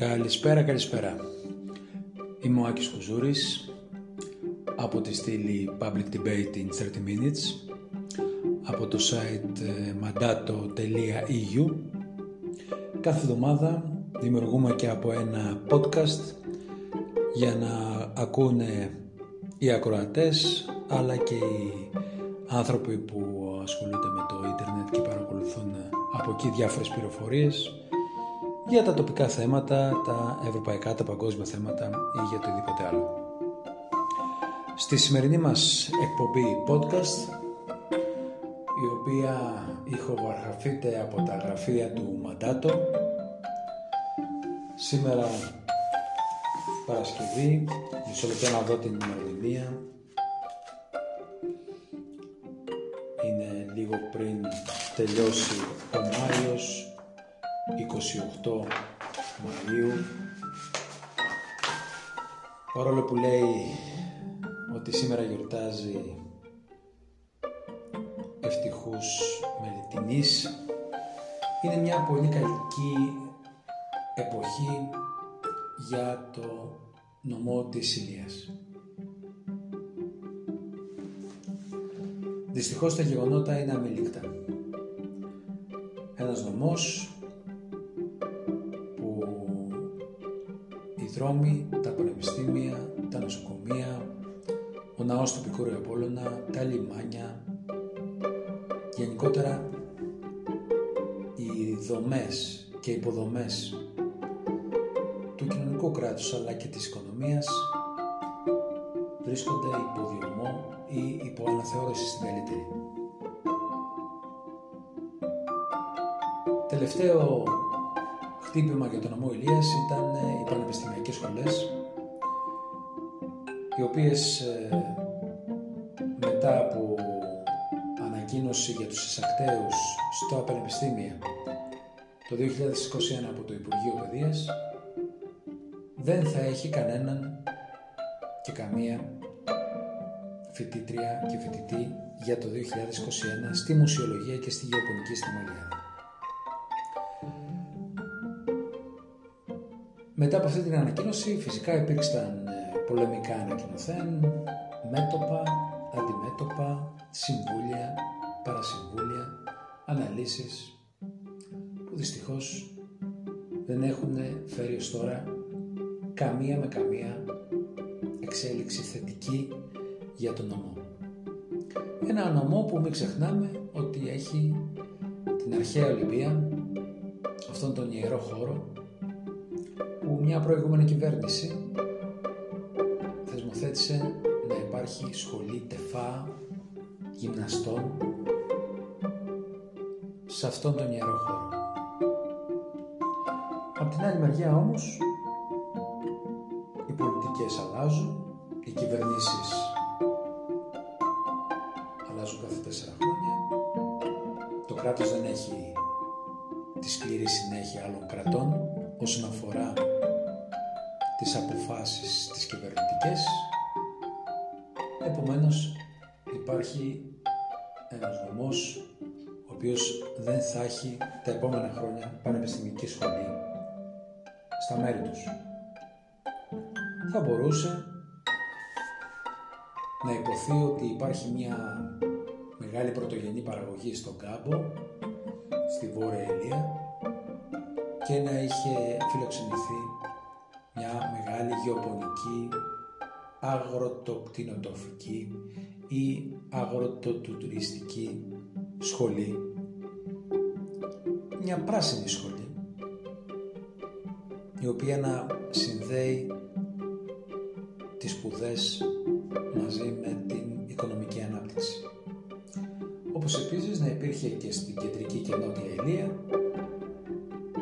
Καλησπέρα, καλησπέρα. Είμαι ο Άκης Κουζούρης από τη στήλη Public Debate in 30 Minutes από το site ε, mandato.eu Κάθε εβδομάδα δημιουργούμε και από ένα podcast για να ακούνε οι ακροατές αλλά και οι άνθρωποι που ασχολούνται με το ίντερνετ και παρακολουθούν από εκεί διάφορες πληροφορίες για τα τοπικά θέματα, τα ευρωπαϊκά, τα παγκόσμια θέματα ή για οτιδήποτε άλλο. Στη σημερινή μας εκπομπή podcast, η οποία ηχογραφείται από τα γραφεία του Μαντάτο, σήμερα Παρασκευή, μισό λεπτό να δω την ημερομηνία, είναι λίγο πριν τελειώσει ο Μάιος 28 Μαΐου παρόλο που λέει ότι σήμερα γιορτάζει ευτυχούς μελετηνής είναι μια πολύ καλή εποχή για το νομό της Ηλίας. Δυστυχώς τα γεγονότα είναι αμήλικτα. Ένας νομός δρόμοι, τα πανεπιστήμια, τα νοσοκομεία, ο ναός του Πικούρου Απόλλωνα, τα λιμάνια, γενικότερα οι δομές και υποδομές του κοινωνικού κράτους αλλά και της οικονομίας βρίσκονται υπό διωμό ή υπό αναθεώρηση στην καλύτερη. Τελευταίο χτύπημα για τον νομό Ηλίας ήταν ε, οι πανεπιστημιακές σχολές οι οποίες ε, μετά από ανακοίνωση για τους εισακταίους στο πανεπιστήμια το 2021 από το Υπουργείο Παιδείας δεν θα έχει κανέναν και καμία φοιτήτρια και φοιτητή για το 2021 στη μουσιολογία και στη γεωπονική στιμολία. Μετά από αυτή την ανακοίνωση φυσικά υπήρξαν ε, πολεμικά ανακοινωθέν, μέτωπα, αντιμέτωπα, συμβούλια, παρασυμβούλια, αναλύσεις που δυστυχώς δεν έχουν φέρει ως τώρα καμία με καμία εξέλιξη θετική για τον νομό. Ένα νομό που μην ξεχνάμε ότι έχει την αρχαία Ολυμπία, αυτόν τον ιερό χώρο που μια προηγούμενη κυβέρνηση θεσμοθέτησε να υπάρχει σχολή τεφά γυμναστών σε αυτόν τον ιερό χώρο. Απ' την άλλη μεριά όμως οι πολιτικές αλλάζουν, οι κυβερνήσεις αλλάζουν κάθε τέσσερα χρόνια, το κράτος δεν έχει τη σκληρή συνέχεια άλλων κρατών όσον αφορά τις αποφάσεις τις κυβερνητικές επομένως υπάρχει ένας νομός ο οποίος δεν θα έχει τα επόμενα χρόνια πανεπιστημική σχολή στα μέρη τους. Θα μπορούσε να υποθεί ότι υπάρχει μια μεγάλη πρωτογενή παραγωγή στον κάμπο, στη Βόρεια Ηλία και να είχε φιλοξενηθεί μια μεγάλη γεωπονική αγροτοκτηνοτοφική ή αγροτοτουριστική σχολή μια πράσινη σχολή η οποία να συνδέει τις σπουδές μαζί με την οικονομική ανάπτυξη. Όπως επίσης να υπήρχε και στην κεντρική και νότια Ηλία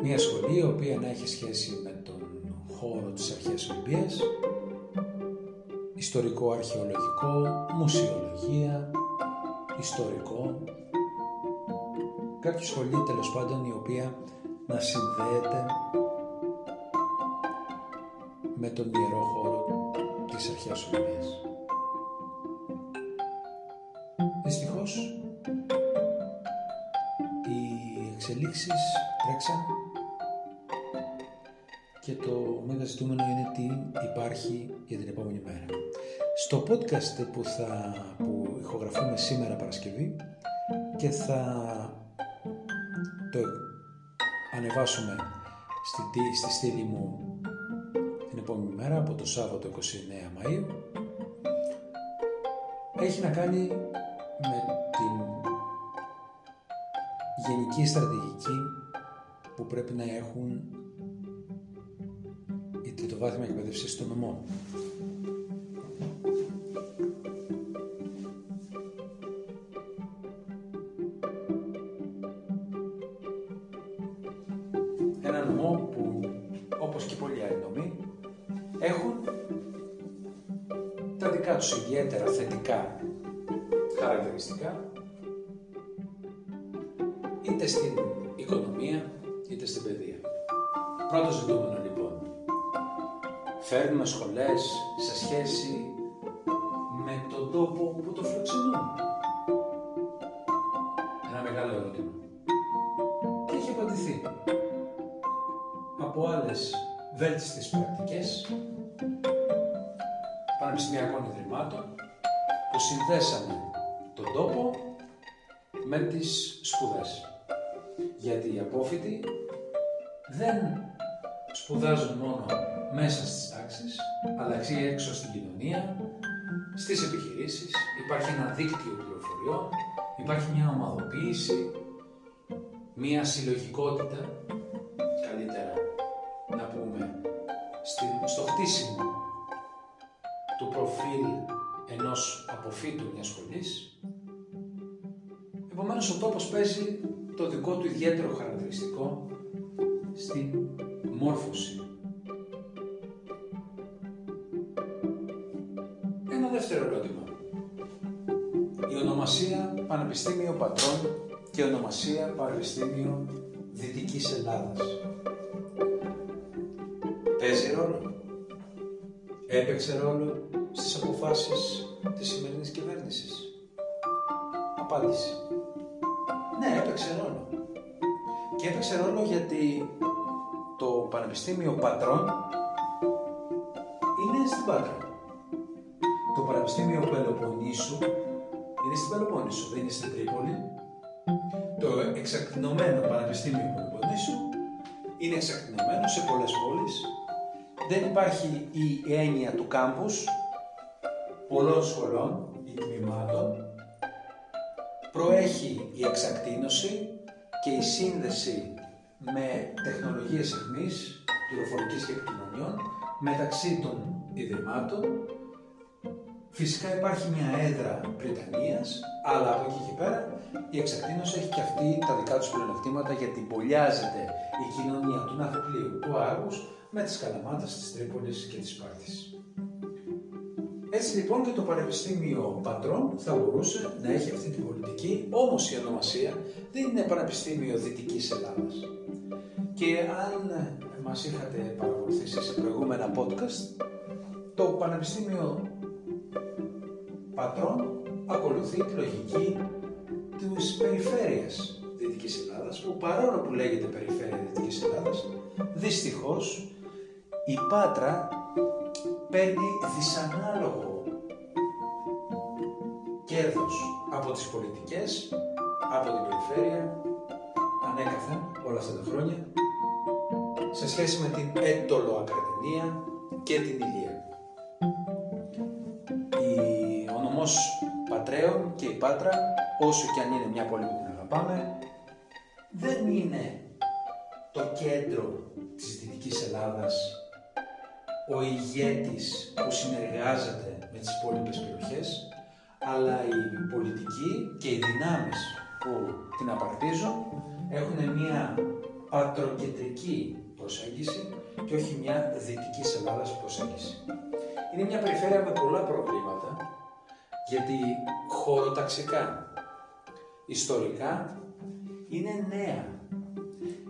μια σχολή η οποία να έχει σχέση με χώρο της αρχαίας Ολυμπίας, ιστορικό αρχαιολογικό, μουσιολογία, ιστορικό, κάποια σχολή τέλος πάντων η οποία να συνδέεται με τον ιερό χώρο της αρχαίας Ολυμπίας. Δυστυχώς οι εξελίξεις τρέξαν ζητούμενο είναι τι υπάρχει για την επόμενη μέρα. Στο podcast που θα που ηχογραφούμε σήμερα Παρασκευή και θα το ανεβάσουμε στη, στη στήλη μου την επόμενη μέρα από το Σάββατο 29 Μαΐου έχει να κάνει με την γενική στρατηγική που πρέπει να έχουν οι τριτοβάθμια εκπαίδευση στο νομό. Ένα νομό που, όπως και πολλοί άλλοι νομοί, έχουν τα δικά τους ιδιαίτερα θετικά Φέρνουμε σχολές σε σχέση με τον τόπο που το φιλοξενούν. Ένα μεγάλο ερώτημα. Και έχει απαντηθεί από άλλες βέλτιστες πρακτικές πανεπιστημιακών ιδρυμάτων που συνδέσανε τον τόπο με τις σπουδές. Γιατί οι απόφοιτοι δεν σπουδάζουν μόνο μέσα στις τάξεις, αλλά και έξω στην κοινωνία, στις επιχειρήσεις, υπάρχει ένα δίκτυο πληροφοριών, υπάρχει μια ομαδοποίηση, μια συλλογικότητα, καλύτερα να πούμε, στο χτίσιμο του προφίλ ενός αποφύτου μιας σχολής. Επομένως ο τόπος παίζει το δικό του ιδιαίτερο χαρακτηριστικό στην μόρφωση. Πανεπιστήμιο Πατρών και ονομασία Πανεπιστήμιο Δυτικής Ελλάδας. Παίζει ρόλο; Έπαιξε ρόλο στις αποφάσεις της σημερινής κυβέρνησης; Απάντηση. Ναι, έπαιξε ρόλο. Και έπαιξε ρόλο γιατί το Πανεπιστήμιο Πατρών είναι στην Πάτρα. Το Πανεπιστήμιο Πελοποννήσου είναι στην Πελοπόννησο, δεν είναι στην Τρίπολη. Το εξακτηνωμένο Πανεπιστήμιο Πελοποννήσου είναι εξακτηνωμένο σε πολλές πόλεις. Δεν υπάρχει η έννοια του κάμπους πολλών σχολών ή τμήματων. Προέχει η εξακτήνωση και η σύνδεση με τεχνολογίες αιχμής, πληροφορικής και επικοινωνιών μεταξύ των ιδρυμάτων. Φυσικά υπάρχει μια έδρα Βρετανίας, αλλά από εκεί και πέρα η εξακτήνωση έχει και αυτή τα δικά τους πλεονεκτήματα γιατί μπολιάζεται η κοινωνία του Ναυπλίου, του Άργους με τις Καλαμάτας, της Τρίπολης και της Σπάρτης. Έτσι λοιπόν και το Πανεπιστήμιο Πατρών θα μπορούσε να έχει αυτή την πολιτική, όμως η ονομασία δεν είναι Πανεπιστήμιο Δυτικής Ελλάδας. Και αν μας είχατε παρακολουθήσει σε προηγούμενα podcast, το Πανεπιστήμιο Πατρών ακολουθεί τη λογική της περιφέρειας Δυτικής Ελλάδας, που παρόλο που λέγεται περιφέρεια Δυτικής Ελλάδας, δυστυχώς η Πάτρα παίρνει δυσανάλογο κέρδος από τις πολιτικές, από την περιφέρεια, ανέκαθεν όλα αυτά τα χρόνια, σε σχέση με την έντολο ακαδημία και την ηλία. Η, ο νομός Πατρέων και η Πάτρα, όσο και αν είναι μια πόλη που την αγαπάμε, δεν είναι το κέντρο της Δυτικής Ελλάδας ο ηγέτης που συνεργάζεται με τις υπόλοιπες περιοχές, αλλά η πολιτική και οι δυνάμεις που την απαρτίζουν έχουν μια πατροκεντρική προσέγγιση και όχι μια δυτικής Ελλάδας προσέγγιση. Είναι μια περιφέρεια με πολλά προβλήματα, γιατί χωροταξικά, ιστορικά, είναι νέα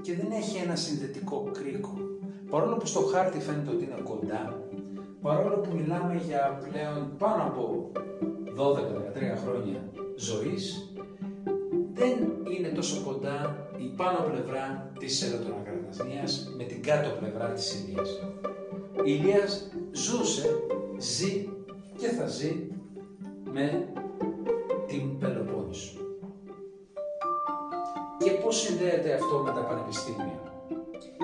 και δεν έχει ένα συνδετικό κρίκο παρόλο που στο χάρτη φαίνεται ότι είναι κοντά, παρόλο που μιλάμε για πλέον πάνω από 12-13 χρόνια ζωής, δεν είναι τόσο κοντά η πάνω πλευρά της Ελαττονακρατασνίας με την κάτω πλευρά της Ηλίας. Η Ηλίας ζούσε, ζει και θα ζει με την Πελοπόννησο. Και πώς συνδέεται αυτό με τα πανεπιστήμια;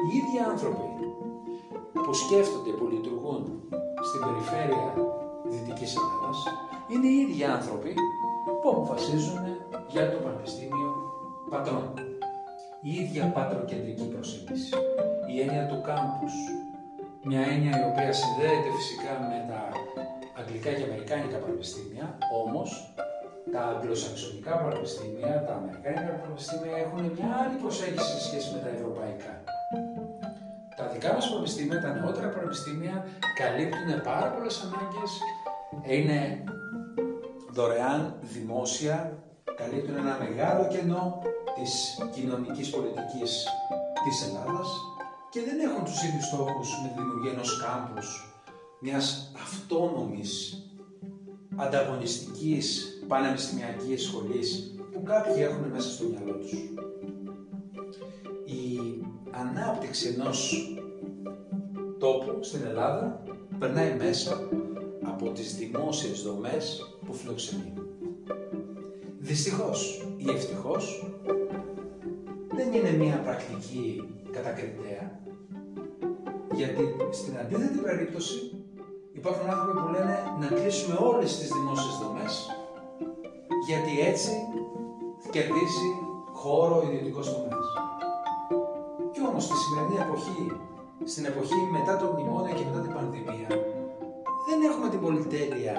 Οι ίδιοι άνθρωποι που σκέφτονται, που λειτουργούν στην περιφέρεια Δυτικής Ελλάδας, είναι οι ίδιοι άνθρωποι που αποφασίζουν για το Πανεπιστήμιο Πατρών. Η ίδια πατροκεντρική προσέγγιση. Η έννοια του κάμπους. Μια έννοια η οποία συνδέεται φυσικά με τα αγγλικά και αμερικάνικα πανεπιστήμια, όμως τα αγγλοσαξονικά πανεπιστήμια, τα αμερικάνικα πανεπιστήμια έχουν μια άλλη προσέγγιση σε σχέση με τα ευρωπαϊκά. Τα δικά μας πανεπιστήμια, τα νεότερα πανεπιστήμια, καλύπτουν πάρα πολλές ανάγκες, είναι δωρεάν, δημόσια, καλύπτουν ένα μεγάλο κενό της κοινωνικής πολιτικής της Ελλάδας και δεν έχουν τους ίδιους στόχους με τη δημιουργία ενός κάμπους, μιας αυτόνομης, ανταγωνιστικής, πανεπιστημιακής σχολής που κάποιοι έχουν μέσα στο μυαλό τους. Η ανάπτυξη ενός τόπου στην Ελλάδα περνάει μέσα από τις δημόσιες δομές που φιλοξενεί. Δυστυχώς ή ευτυχώς δεν είναι μία πρακτική κατακριτέα γιατί στην αντίθετη περίπτωση υπάρχουν άνθρωποι που λένε να κλείσουμε όλες τις δημόσιες δομές γιατί έτσι κερδίζει χώρο ο ιδιωτικός τομέας. Κι όμως στη σημερινή εποχή, στην εποχή μετά το μνημόνιο και μετά την πανδημία, δεν έχουμε την πολυτέλεια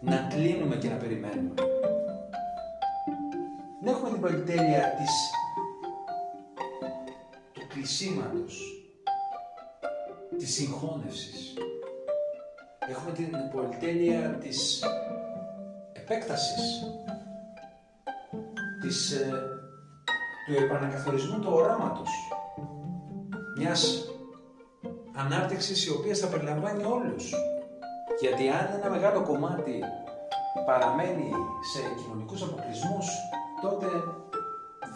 να κλείνουμε και να περιμένουμε. Δεν έχουμε την πολυτέλεια της, του κλεισίματος, της συγχώνευσης. Έχουμε την πολυτέλεια της επέκτασης, της, ε, του επανακαθορισμού του οράματος, μιας ανάπτυξης η οποία θα περιλαμβάνει όλους. Γιατί αν ένα μεγάλο κομμάτι παραμένει σε κοινωνικούς αποκλεισμούς, τότε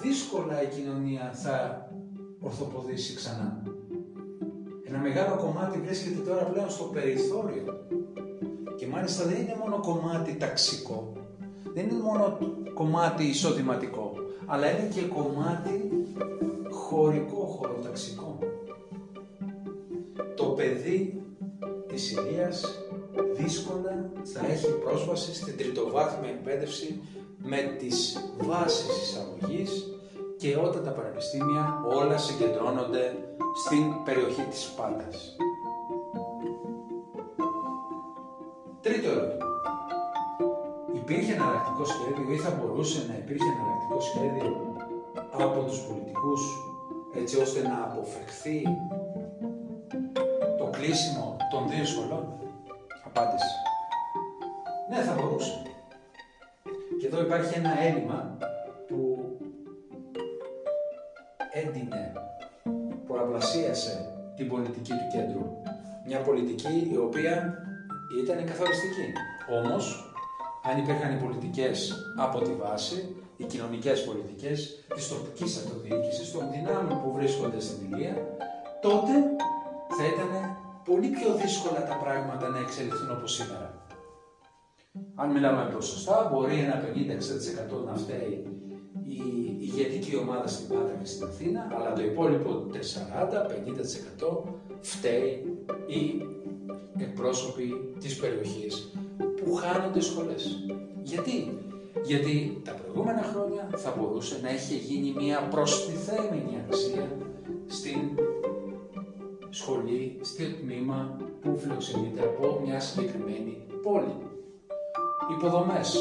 δύσκολα η κοινωνία θα ορθοποδήσει ξανά. Ένα μεγάλο κομμάτι βρίσκεται τώρα πλέον στο περιθώριο και μάλιστα δεν είναι μόνο κομμάτι ταξικό, δεν είναι μόνο κομμάτι εισοδηματικό, αλλά είναι και κομμάτι χωρικό, χωροταξικό. Το παιδί της Ηλίας δύσκολα θα έχει πρόσβαση στην τριτοβάθμια εκπαίδευση με τις βάσεις εισαγωγής και όταν τα πανεπιστήμια όλα συγκεντρώνονται στην περιοχή της Σπάρτας. Τρίτο ερώτημα. Υπήρχε εναλλακτικό σχέδιο ή θα μπορούσε να υπήρχε εναλλακτικό σχέδιο από τους πολιτικούς έτσι ώστε να αποφευχθεί το κλείσιμο των δύο σχολών; Απάντηση. Ναι, θα μπορούσε. Και εδώ υπάρχει ένα έλλειμμα που έντυνε, πολλαπλασίασε την πολιτική του κέντρου. Μια πολιτική η οποία ήταν καθοριστική. Όμως, αν υπήρχαν οι πολιτικές από τη βάση, οι κοινωνικές πολιτικές της τοπικής αυτοδιοίκησης, των δυνάμεων που βρίσκονται στην Ηλία, τότε θα ήταν πολύ πιο δύσκολα τα πράγματα να εξελιχθούν όπως σήμερα. Αν μιλάμε με ποσοστά, μπορεί ένα 50-60% να φταίει η ηγετική ομάδα στην Πάτρα και στην Αθήνα, αλλά το υπόλοιπο 40-50% φταίει η εκπρόσωποι της περιοχής που χάνονται σχολές. Γιατί; Γιατί τα προηγούμενα χρόνια θα μπορούσε να έχει γίνει μια προστιθέμενη αξία στην σχολή, στο τμήμα που φιλοξενείται από μια συγκεκριμένη πόλη. Υποδομές,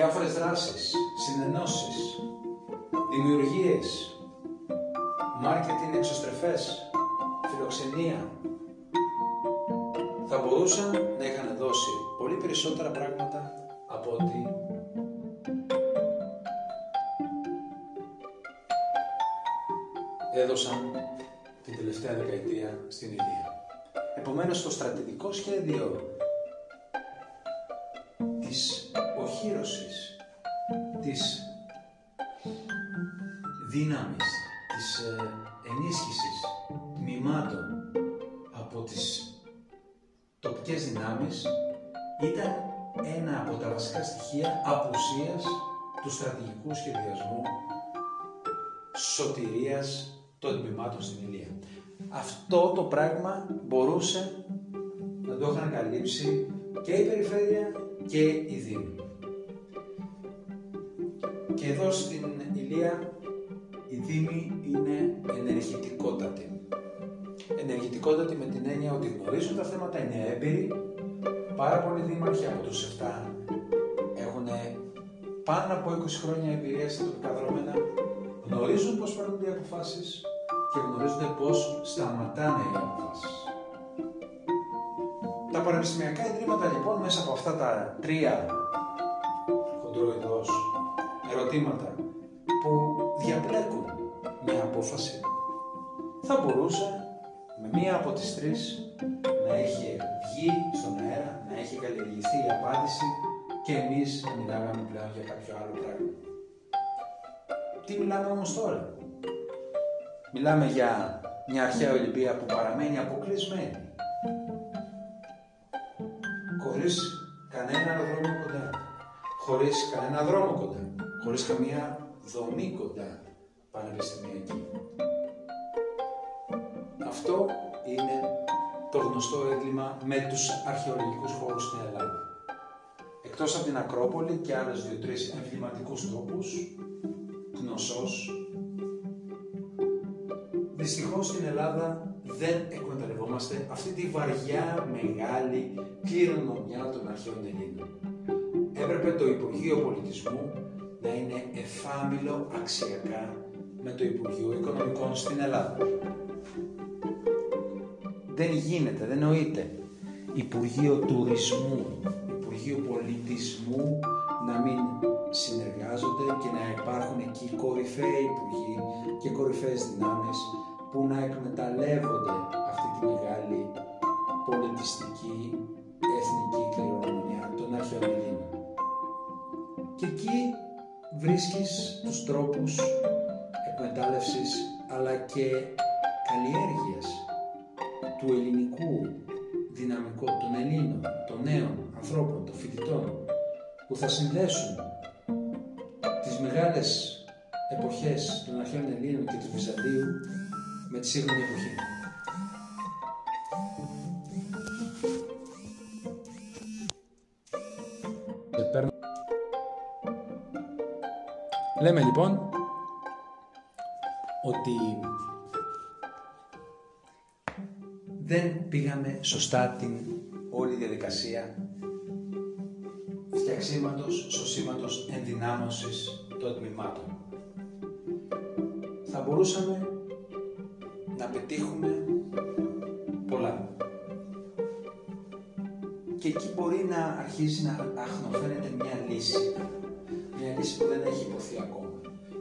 διάφορες δράσεις, συνενώσεις, δημιουργίες, μάρκετινγκ εξωστρεφές, φιλοξενία, θα μπορούσαν να είχαν δώσει πολύ περισσότερα πράγματα από ότι έδωσαν την τελευταία δεκαετία στην Ηλία. Επομένως το στρατηγικό σχέδιο της οχύρωσης της δύναμης, της ε, ενίσχυσης τμήματων από τις τοπικές δυνάμεις ήταν ένα από τα βασικά στοιχεία απουσίας του στρατηγικού σχεδιασμού σωτηρίας των τμήματων στην Ηλία. Αυτό το πράγμα μπορούσε να το είχαν καλύψει και η Περιφέρεια και η Δήμη. Και εδώ στην Ηλία η Δήμη είναι ενεργητικότατη. Ενεργητικότατη με την έννοια ότι γνωρίζουν τα θέματα, είναι έμπειροι. Πάρα πολλοί δήμαρχοι από τους 7 έχουν πάνω από 20 χρόνια εμπειρία στα τοπικά δρόμενα, γνωρίζουν πώς παίρνουν οι αποφάσεις και γνωρίζουν πώς σταματάνε οι αποφάσεις. Τα πανεπιστημιακά ιδρύματα λοιπόν μέσα από αυτά τα τρία χοντροειδώς ερωτήματα που διαπλέκουν μια απόφαση θα μπορούσε με μία από τις τρεις να έχει βγει στον αέρα, να έχει καλλιεργηθεί η απάντηση και εμείς να μιλάγαμε πλέον για κάποιο άλλο πράγμα. Τι μιλάμε όμως τώρα; Μιλάμε για μια αρχαία Ολυμπία που παραμένει αποκλεισμένη. Χωρίς κανένα δρόμο κοντά. Χωρίς κανένα δρόμο κοντά. Χωρίς καμία δομή κοντά πανεπιστημιακή. Αυτό είναι το γνωστό έγκλημα με τους αρχαιολογικούς χώρους στην Ελλάδα. Εκτός από την Ακρόπολη και άλλες δύο-τρεις εμβληματικούς τόπους, γνωσός, δυστυχώς στην Ελλάδα δεν εκμεταλλευόμαστε αυτή τη βαριά, μεγάλη κληρονομιά των αρχαίων Ελλήνων. Έπρεπε το Υπουργείο Πολιτισμού να είναι εφάμιλο αξιακά με το Υπουργείο Οικονομικών στην Ελλάδα. Δεν γίνεται, δεν νοείται. Υπουργείο Τουρισμού, Υπουργείο Πολιτισμού να μην συνεργάζονται και να υπάρχουν εκεί κορυφαίοι υπουργοί και κορυφαίες δυνάμεις που να εκμεταλλεύονται αυτή τη μεγάλη πολιτιστική εθνική κληρονομιά των αρχαίων Ελλήνων. Και εκεί βρίσκεις τους τρόπους εκμετάλλευσης αλλά και καλλιέργειας του ελληνικού δυναμικού των Ελλήνων, των νέων ανθρώπων, των φοιτητών που θα συνδέσουν τις μεγάλες εποχές των αρχαίων Ελλήνων και του Βυζαντίου με τη σύγχρονη εποχή. Λέμε λοιπόν ότι δεν πήγαμε σωστά την όλη διαδικασία φτιαξίματος, σωσίματος, ενδυνάμωσης των τμήματων. Θα μπορούσαμε να πετύχουμε πολλά. Και εκεί μπορεί να αρχίσει να αχνοφαίνεται μια λύση. Μια λύση που δεν έχει υποθεί ακόμα.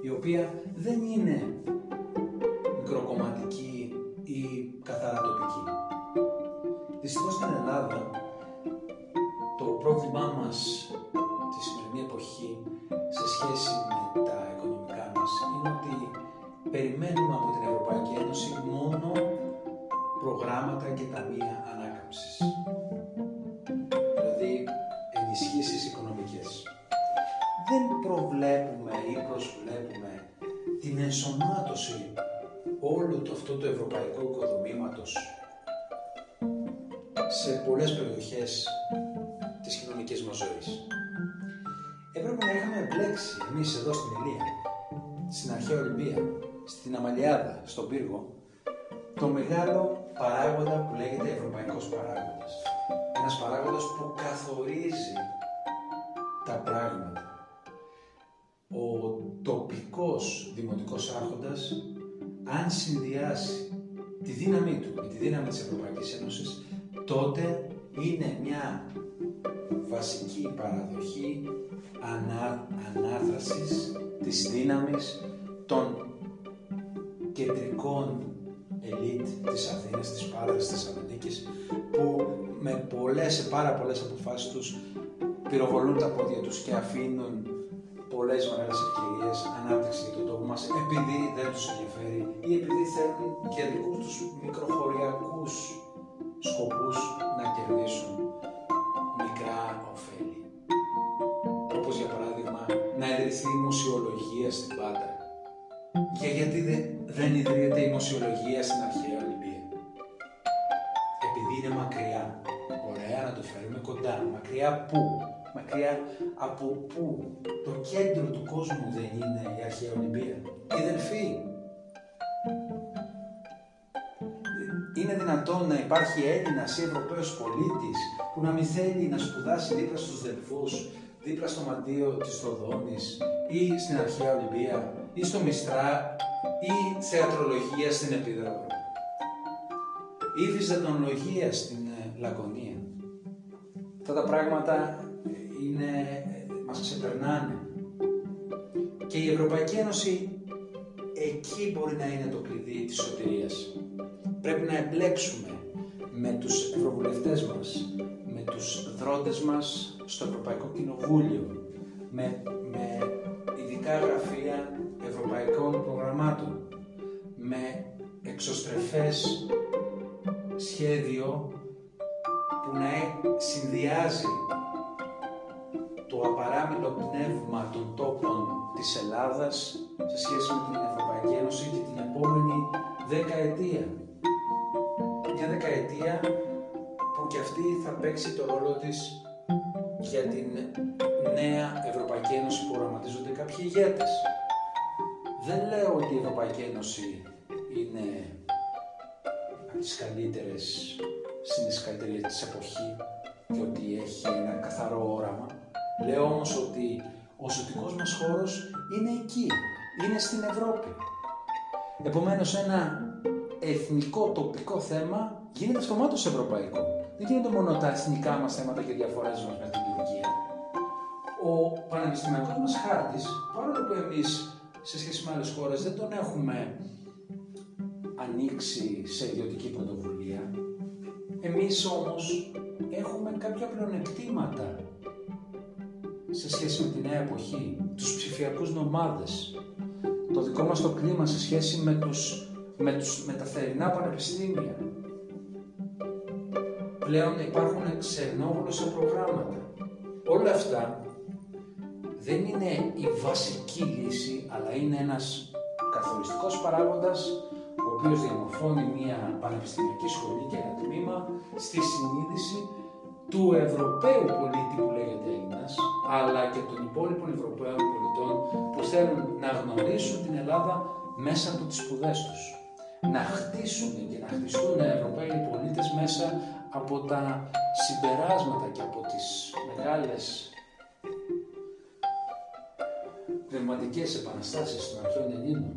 Η οποία δεν είναι μικροκομματική ή καθαρά τοπική. Δυστυχώς στην Ελλάδα το πρόβλημά μας όλου το αυτό το ευρωπαϊκού οικοδομήματος σε πολλές περιοχές της κοινωνικής μας ζωής. Έπρεπε να είχαμε εμπλέξει εμείς εδώ στην Ηλία, στην αρχαία Ολυμπία, στην Αμαλιάδα, στον Πύργο, το μεγάλο παράγοντα που λέγεται ευρωπαϊκός παράγοντας. Ένας παράγοντας που καθορίζει τα πράγματα. Ο τοπικός δημοτικός άρχοντας, αν συνδυάσει τη δύναμή του με τη δύναμη της Ευρωπαϊκής Ένωσης, τότε είναι μια βασική παραδοχή ανά, ανάδρασης της δύναμης των κεντρικών ελίτ της Αθήνας, της Πάτρας, της Θεσσαλονίκης που με πολλές, σε πάρα πολλές αποφάσεις τους πυροβολούν τα πόδια τους και αφήνουν πολλές μεγάλες ευκαιρίες ανάπτυξης για τον τόπο μας επειδή δεν τους ενδιαφέρει ή επειδή θέλουν για δικούς τους μικροχωριακούς σκοπούς να κερδίσουν μικρά ωφέλη. Όπως για παράδειγμα να ιδρυθεί η μουσιολογία στην Πάτρα. Και γιατί δεν, δεν ιδρύεται η μουσιολογία στην αρχαία Ολυμπία; Επειδή είναι μακριά. Ωραία να το φέρουμε κοντά. Μακριά πού; Μακριά από πού; Το κέντρο του κόσμου δεν είναι η αρχαία Ολυμπία. Η Δελφή. Είναι δυνατόν να υπάρχει Έλληνας ή Ευρωπαίος πολίτης που να μην θέλει να σπουδάσει δίπλα στους Δελφούς, δίπλα στο μαντίο της Θοδόνης ή στην αρχαία Ολυμπία ή στο Μιστρά ή θεατρολογία στην Επίδρομο ή φυσιατρολογία στην ε, Λακωνία. Αυτά τα πράγματα ε, είναι, ε, μας ξεπερνάνε. Και η Ευρωπαϊκή Ένωση εκεί μπορεί να είναι το κλειδί της σωτηρίας. Πρέπει να εμπλέξουμε με τους ευρωβουλευτές μας, με τους δρόντες μας στο Ευρωπαϊκό Κοινοβούλιο, με, με ειδικά γραφεία ευρωπαϊκών προγραμμάτων, με εξωστρεφές σχέδιο που να συνδυάζει το απαράμιλο πνεύμα των τόπων της Ελλάδας σε σχέση με την Ευρωπαϊκή Ένωση και την επόμενη δεκαετία. Μια δεκαετία που και αυτή θα παίξει το ρόλο της για την νέα Ευρωπαϊκή Ένωση που οραματίζονται κάποιοι ηγέτες. Δεν λέω ότι η Ευρωπαϊκή Ένωση είναι από τις καλύτερες συνδυσκαλύτερες της εποχή και ότι έχει ένα καθαρό όραμα. Λέω όμως ότι ο ζωτικός μας χώρος είναι εκεί, είναι στην Ευρώπη. Επομένως ένα εθνικό τοπικό θέμα γίνεται αυτομάτως ευρωπαϊκό. Δεν γίνεται μόνο τα εθνικά μας θέματα και διαφορές μας με την Τουρκία. Ο πανεπιστημιακός μας χάρτης, παρόλο που εμείς σε σχέση με άλλες χώρες δεν τον έχουμε ανοίξει σε ιδιωτική πρωτοβουλία, εμείς όμως έχουμε κάποια πλεονεκτήματα σε σχέση με τη νέα εποχή, τους ψηφιακούς νομάδες, το δικό μας το κλίμα σε σχέση με, τους, με, τους, με τα θερινά πανεπιστήμια. Πλέον υπάρχουν ξενόγλωσσα προγράμματα. Όλα αυτά δεν είναι η βασική λύση, αλλά είναι ένας καθοριστικός παράγοντας ο οποίος διαμορφώνει μια πανεπιστημιακή σχολή και ένα τμήμα στη συνείδηση του Ευρωπαίου πολίτη που λέγεται Έλληνας, αλλά και των υπόλοιπων Ευρωπαίων πολιτών που θέλουν να γνωρίσουν την Ελλάδα μέσα από τις σπουδές τους. Να χτίσουν και να χτιστούν Ευρωπαίοι πολίτες μέσα από τα συμπεράσματα και από τις μεγάλες πνευματικές επαναστάσεις των αρχαίων Ελλήνων.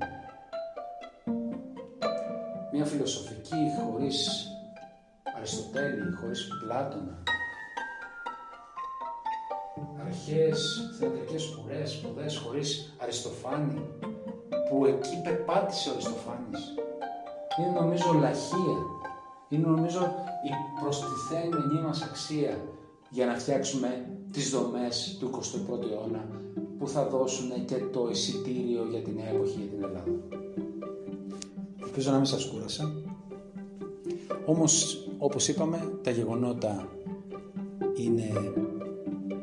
Μια φιλοσοφική χωρίς Αριστοτέλη, χωρίς Πλάτωνα. Αρχαίες θεατρικές σπουδές, σπουδές χωρίς Αριστοφάνη, που εκεί πεπάτησε ο Αριστοφάνης. Είναι νομίζω λαχεία, είναι νομίζω η προστιθέμενη μας αξία για να φτιάξουμε τις δομές του 21ου αιώνα που θα δώσουν και το εισιτήριο για την νέα εποχή για την Ελλάδα. Ελπίζω να μην σας κούρασα. Όμως, όπως είπαμε, τα γεγονότα είναι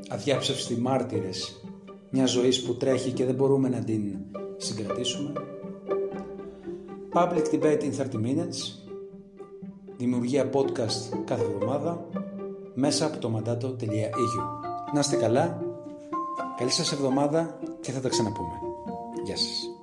αδιάψευστη μάρτυρες μιας ζωής που τρέχει και δεν μπορούμε να την συγκρατήσουμε. Public Debate in 30 Minutes Δημιουργία podcast κάθε εβδομάδα μέσα από το mandato.eu Να είστε καλά Καλή σας εβδομάδα και θα τα ξαναπούμε. Γεια σας.